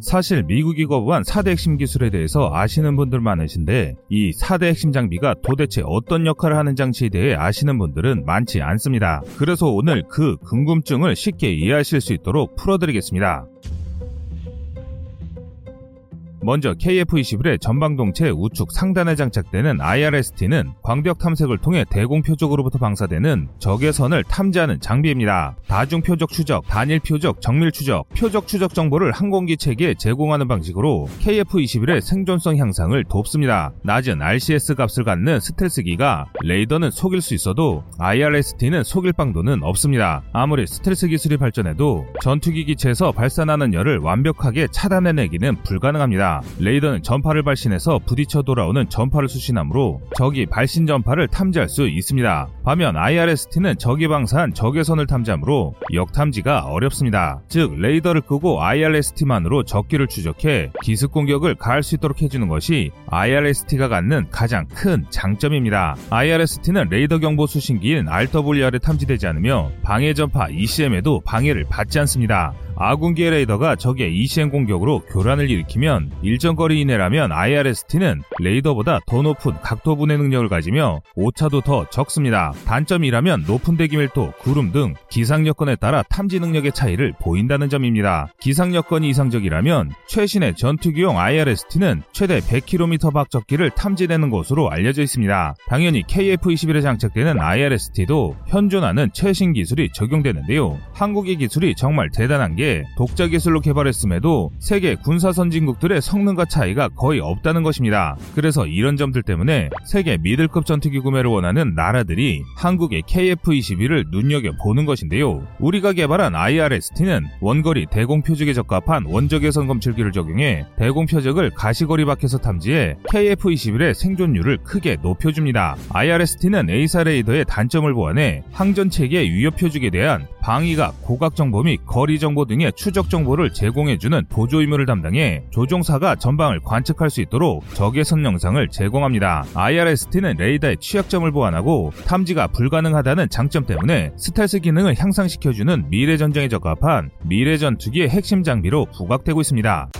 사실 미국이 거부한 4대 핵심 기술에 대해서 아시는 분들 많으신데 이 4대 핵심 장비가 도대체 어떤 역할을 하는 장치에 대해 아시는 분들은 많지 않습니다. 그래서 오늘 그 궁금증을 쉽게 이해하실 수 있도록 풀어드리겠습니다. 먼저 KF-21의 전방 동체 우측 상단에 장착되는 IRST는 광벽 탐색을 통해 대공 표적으로부터 방사되는 적의 선을 탐지하는 장비입니다. 다중 표적 추적, 단일 표적, 정밀 추적, 표적 추적 정보를 항공기 체계에 제공하는 방식으로 KF-21의 생존성 향상을 돕습니다. 낮은 RCS 값을 갖는 스텔스기가 레이더는 속일 수 있어도 IRST는 속일 방도는 없습니다. 아무리 스텔스 기술이 발전해도 전투기 기체에서 발산하는 열을 완벽하게 차단해내기는 불가능합니다. 레이더는 전파를 발신해서 부딪혀 돌아오는 전파를 수신하므로 적이 발신 전파를 탐지할 수 있습니다. 반면 IRST는 적이 방사한 적외선을 탐지하므로 역탐지가 어렵습니다. 즉 레이더를 끄고 IRST만으로 적기를 추적해 기습 공격을 가할 수 있도록 해주는 것이 IRST가 갖는 가장 큰 장점입니다. IRST는 레이더 경보 수신기인 RWR에 탐지되지 않으며 방해 전파 ECM에도 방해를 받지 않습니다. 아군기의 레이더가 적의 ECM 공격으로 교란을 일으키면 일정 거리 이내라면 IRST는 레이더보다 더 높은 각도 분해 능력을 가지며 오차도 더 적습니다. 단점이라면 높은 대기 밀도, 구름 등 기상 여건에 따라 탐지 능력의 차이를 보인다는 점입니다. 기상 여건이 이상적이라면 최신의 전투기용 IRST는 최대 100km 밖 적기를 탐지되는 것으로 알려져 있습니다. 당연히 KF-21에 장착되는 IRST도 현존하는 최신 기술이 적용되는데요. 한국의 기술이 정말 대단한 게 독자 기술로 개발했음에도 세계 군사 선진국들의 성능과 차이가 거의 없다는 것입니다. 그래서 이런 점들 때문에 세계 미들급 전투기 구매를 원하는 나라들이 한국의 KF-21을 눈여겨보는 것인데요. 우리가 개발한 IRST는 원거리 대공 표적에 적합한 원적외선 검출기를 적용해 대공 표적을 가시거리 밖에서 탐지해 KF-21의 생존율을 크게 높여줍니다. IRST는 A사 레이더의 단점을 보완해 항전 체계의 위협 표적에 대한 방위각, 고각 정보 및 거리 정보 등의 추적 정보를 제공해주는 보조 임무를 담당해 조종사가 전방을 관측할 수 있도록 적외선 영상을 제공합니다. IRST는 레이더의 취약점을 보완하고 탐지 가 불가능하다는 장점 때문에 스텔스 기능을 향상시켜주는 미래 전쟁에 적합한 미래 전투기의 핵심 장비로 부각되고 있습니다.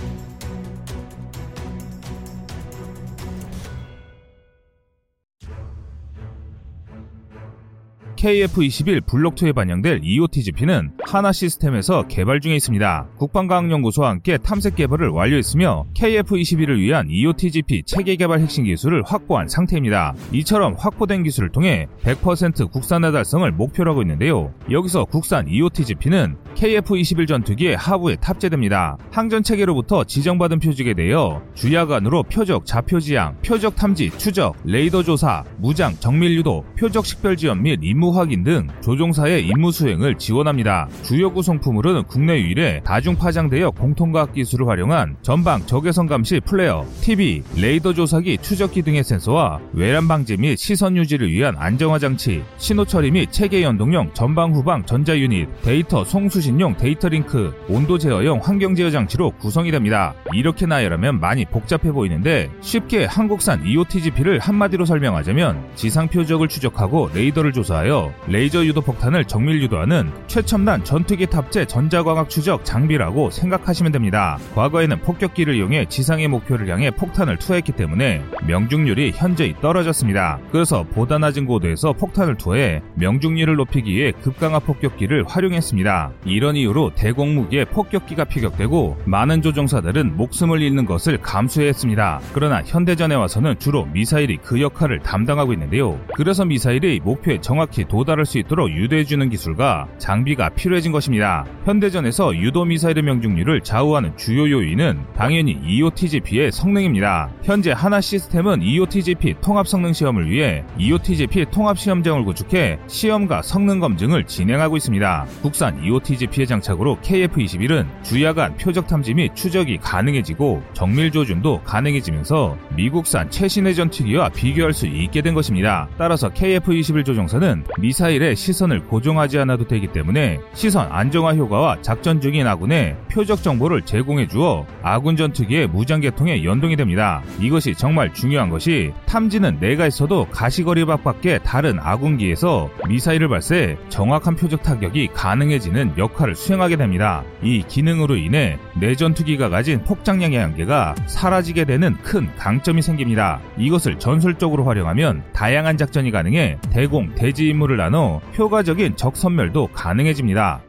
KF-21 블록2에 반영될 EOTGP는 한화 시스템에서 개발 중에 있습니다. 국방과학연구소와 함께 탐색 개발을 완료했으며 KF-21을 위한 EOTGP 체계 개발 핵심 기술을 확보한 상태입니다. 이처럼 확보된 기술을 통해 100% 국산화 달성을 목표로 하고 있는데요. 여기서 국산 EOTGP는 KF-21 전투기의 하부에 탑재됩니다. 항전 체계로부터 지정받은 표적에 대하여 주야간으로 표적 좌표 지향, 표적 탐지, 추적, 레이저 조사, 무장, 정밀 유도, 표적 식별 지원 및 임무 확인 등 조종사의 임무 수행을 지원합니다. 주요 구성품으로는 국내 유일의 다중 파장대역 공통광학 기술을 활용한 전방 적외선 감시 FLIR, TV, 레이저 조사기 추적기 등의 센서와 외란 방지 및 시선 유지를 위한 안정화 장치, 신호 처리 및 체계 연동용 전방 후방 전자 유닛, 데이터 송수신용 데이터 링크, 온도 제어용 환경 제어 장치로 구성이 됩니다. 이렇게 나열하면 많이 복잡해 보이는데 쉽게 한국산 EOTGP를 한마디로 설명하자면 지상 표적을 추적하고 레이저를 조사하여 레이저 유도 폭탄을 정밀 유도하는 최첨단 전투기 탑재 전자광학 추적 장비라고 생각하시면 됩니다. 과거에는 폭격기를 이용해 지상의 목표를 향해 폭탄을 투하했기 때문에 명중률이 현저히 떨어졌습니다. 그래서 보다 낮은 고도에서 폭탄을 투하해 명중률을 높이기 위해 급강하 폭격기를 활용했습니다. 이런 이유로 대공무기에 폭격기가 피격되고 많은 조종사들은 목숨을 잃는 것을 감수했습니다. 그러나 현대전에 와서는 주로 미사일이 그 역할을 담당하고 있는데요. 그래서 미사일이 목표에 정확히 도달할 수 있도록 유도해주는 기술과 장비가 필요해진 것입니다. 현대전에서 유도 미사일의 명중률을 좌우하는 주요 요인은 당연히 EOTGP의 성능입니다. 현재 하나 시스템은 EOTGP 통합 성능 시험을 위해 EOTGP 통합 시험장을 구축해 시험과 성능 검증을 진행하고 있습니다. 국산 EOTGP의 장착으로 KF-21은 주야간 표적 탐지 및 추적이 가능해지고 정밀 조준도 가능해지면서 미국산 최신의 전투기와 비교할 수 있게 된 것입니다. 따라서 KF-21 조종사는 미사일의 시선을 고정하지 않아도 되기 때문에 시선 안정화 효과와 작전 중인 아군의 표적 정보를 제공해 주어 아군 전투기의 무장계통에 연동이 됩니다. 이것이 정말 중요한 것이 탐지는 내가 있어도 가시거리 밖밖에 다른 아군기에서 미사일을 발사해 정확한 표적 타격이 가능해지는 역할을 수행하게 됩니다. 이 기능으로 인해 내 전투기가 가진 폭장량의 한계가 사라지게 되는 큰 강점이 생깁니다. 이것을 전술적으로 활용하면 다양한 작전이 가능해 대공, 대지 임무를 나눠 효과적인 적 선멸도 가능해집니다.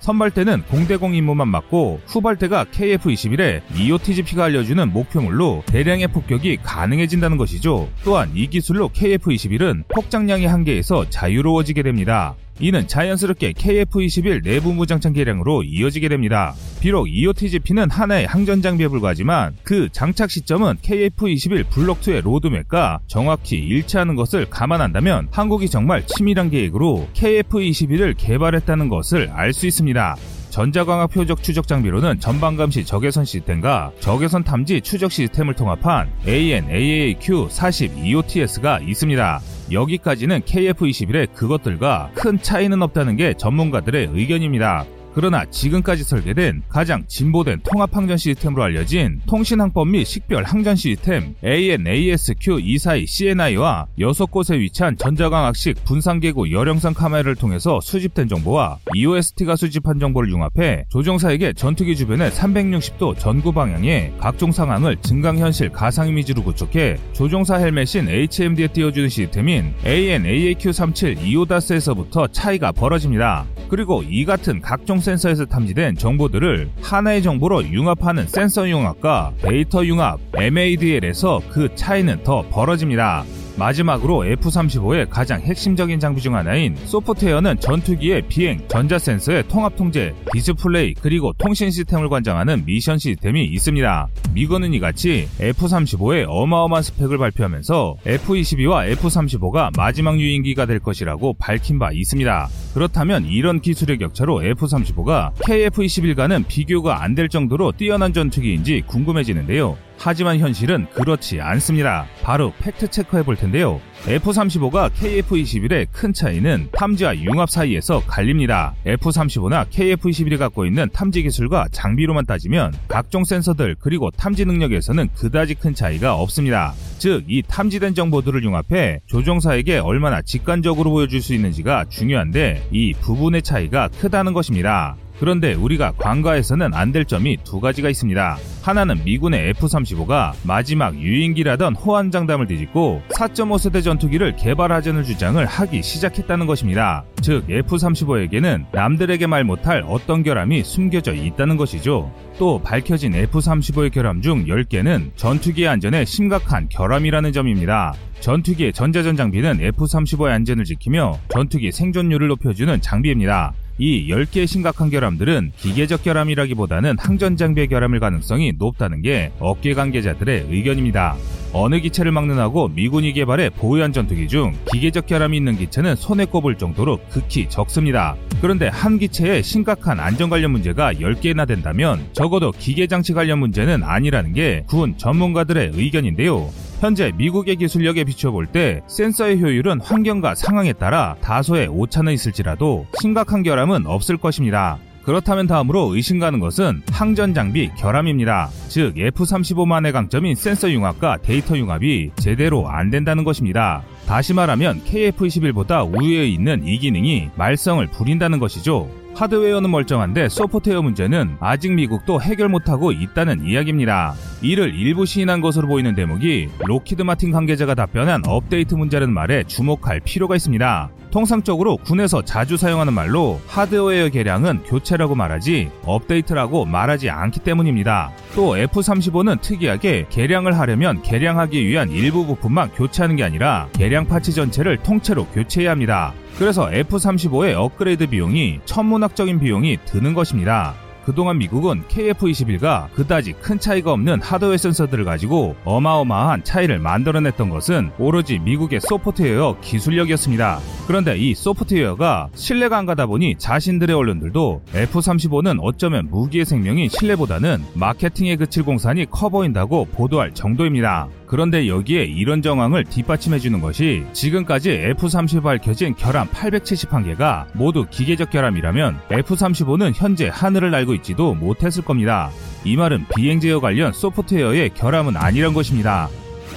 선발대는 공대공 임무만 맡고 후발대가 KF-21에 EOTGP가 알려주는 목표물로 대량의 폭격이 가능해진다는 것이죠. 또한 이 기술로 KF-21은 폭장량의 한계에서 자유로워지게 됩니다. 이는 자연스럽게 KF-21 내부 무장창 개량으로 이어지게 됩니다. 비록 EOTGP는 하나의 항전 장비에 불과하지만 그 장착 시점은 KF-21 블록2의 로드맵과 정확히 일치하는 것을 감안한다면 한국이 정말 치밀한 계획으로 KF-21을 개발했다는 것을 알 수 있습니다. 전자광학 표적 추적 장비로는 전방 감시 적외선 시스템과 적외선 탐지 추적 시스템을 통합한 AN/AAQ40 EOTS가 있습니다. 여기까지는 KF-21의 그것들과 큰 차이는 없다는 게 전문가들의 의견입니다. 그러나 지금까지 설계된 가장 진보된 통합항전 시스템으로 알려진 통신항법 및 식별 항전 시스템 AN/ASQ242CNI와 6곳에 위치한 전자광학식 분산계구 열영상 카메라를 통해서 수집된 정보와 EOST가 수집한 정보를 융합해 조종사에게 전투기 주변의 360도 전구 방향의 각종 상황을 증강현실 가상 이미지로 구축해 조종사 헬멧인 HMD에 띄워주는 시스템인 AN/AAQ37 EODAS에서부터 차이가 벌어집니다. 그리고 이 같은 각종 센서에서 탐지된 정보들을 하나의 정보로 융합하는 센서 융합과 데이터 융합 MADL에서 그 차이는 더 벌어집니다. 마지막으로 F-35의 가장 핵심적인 장비 중 하나인 소프트웨어는 전투기의 비행, 전자센서의 통합 통제, 디스플레이, 그리고 통신 시스템을 관장하는 미션 시스템이 있습니다. 미군은 이같이 F-35의 어마어마한 스펙을 발표하면서 F-22와 F-35가 마지막 유인기가 될 것이라고 밝힌 바 있습니다. 그렇다면 이런 기술의 격차로 F-35가 KF-21과는 비교가 안 될 정도로 뛰어난 전투기인지 궁금해지는데요. 하지만 현실은 그렇지 않습니다. 바로 팩트 체크해 볼 텐데요. F-35가 KF-21의 큰 차이는 탐지와 융합 사이에서 갈립니다. F-35나 KF-21이 갖고 있는 탐지 기술과 장비로만 따지면 각종 센서들 그리고 탐지 능력에서는 그다지 큰 차이가 없습니다. 즉, 이 탐지된 정보들을 융합해 조종사에게 얼마나 직관적으로 보여줄 수 있는지가 중요한데 이 부분의 차이가 크다는 것입니다. 그런데 우리가 관가에서는 안 될 점이 두 가지가 있습니다. 하나는 미군의 F-35가 마지막 유인기라던 호환 장담을 뒤집고 4.5세대 전투기를 개발하자는 주장을 하기 시작했다는 것입니다. 즉 F-35에게는 남들에게 말 못할 어떤 결함이 숨겨져 있다는 것이죠. 또 밝혀진 F-35의 결함 중 10개는 전투기의 안전에 심각한 결함이라는 점입니다. 전투기의 전자전 장비는 F-35의 안전을 지키며 전투기 생존율을 높여주는 장비입니다. 이 10개의 심각한 결함들은 기계적 결함이라기보다는 항전 장비의 결함일 가능성이 높다는 게 업계 관계자들의 의견입니다. 어느 기체를 막는 하고 미군이 개발해 보유한 전투기 중 기계적 결함이 있는 기체는 손에 꼽을 정도로 극히 적습니다. 그런데 한 기체에 심각한 안전 관련 문제가 10개나 된다면 적어도 기계 장치 관련 문제는 아니라는 게 군 전문가들의 의견인데요. 현재 미국의 기술력에 비춰볼 때 센서의 효율은 환경과 상황에 따라 다소의 오차는 있을지라도 심각한 결함은 없을 것입니다. 그렇다면 다음으로 의심 가는 것은 항전 장비 결함입니다. 즉 F-35만의 강점인 센서 융합과 데이터 융합이 제대로 안 된다는 것입니다. 다시 말하면 KF-21보다 우위에 있는 이 기능이 말썽을 부린다는 것이죠. 하드웨어는 멀쩡한데 소프트웨어 문제는 아직 미국도 해결 못하고 있다는 이야기입니다. 이를 일부 시인한 것으로 보이는 대목이 록히드 마틴 관계자가 답변한 업데이트 문제라는 말에 주목할 필요가 있습니다. 통상적으로 군에서 자주 사용하는 말로 하드웨어 개량은 교체라고 말하지 업데이트라고 말하지 않기 때문입니다. 또 F-35는 특이하게 개량을 하려면 개량하기 위한 일부 부품만 교체하는 게 아니라 개량 parts 전체를 통째로 교체해야 합니다. 그래서 F-35의 업그레이드 비용이 천문학적인 비용이 드는 것입니다. 그동안 미국은 KF-21과 그다지 큰 차이가 없는 하드웨어 센서들을 가지고 어마어마한 차이를 만들어냈던 것은 오로지 미국의 소프트웨어 기술력이었습니다. 그런데 이 소프트웨어가 신뢰가 안 가다 보니 자신들의 언론들도 F-35는 어쩌면 무기의 생명인 신뢰보다는 마케팅에 그칠 공산이 커 보인다고 보도할 정도입니다. 그런데 여기에 이런 정황을 뒷받침해주는 것이 지금까지 F-35 밝혀진 결함 871개가 모두 기계적 결함이라면 F-35는 현재 하늘을 날고 있지도 못했을 겁니다. 이 말은 비행 제어 관련 소프트웨어의 결함은 아니란 것입니다.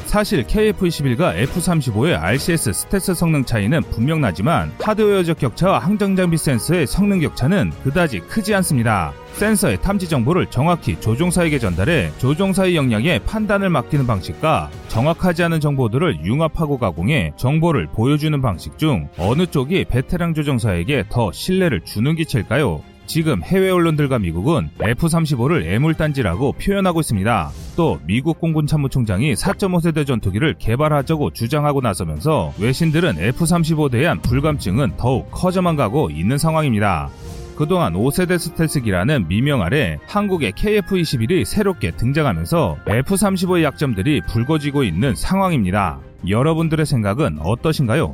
사실 KF-21과 F-35의 RCS 스텔스 성능 차이는 분명 나지만 하드웨어적 격차와 항전 장비 센서의 성능 격차는 그다지 크지 않습니다. 센서의 탐지 정보를 정확히 조종사에게 전달해 조종사의 역량에 판단을 맡기는 방식과 정확하지 않은 정보들을 융합하고 가공해 정보를 보여주는 방식 중 어느 쪽이 베테랑 조종사에게 더 신뢰를 주는 기체일까요? 지금 해외 언론들과 미국은 F-35를 애물단지라고 표현하고 있습니다. 또 미국 공군 참모총장이 4.5세대 전투기를 개발하자고 주장하고 나서면서 외신들은 F-35에 대한 불감증은 더욱 커져만 가고 있는 상황입니다. 그동안 5세대 스텔스기라는 미명 아래 한국의 KF-21이 새롭게 등장하면서 F-35의 약점들이 불거지고 있는 상황입니다. 여러분들의 생각은 어떠신가요?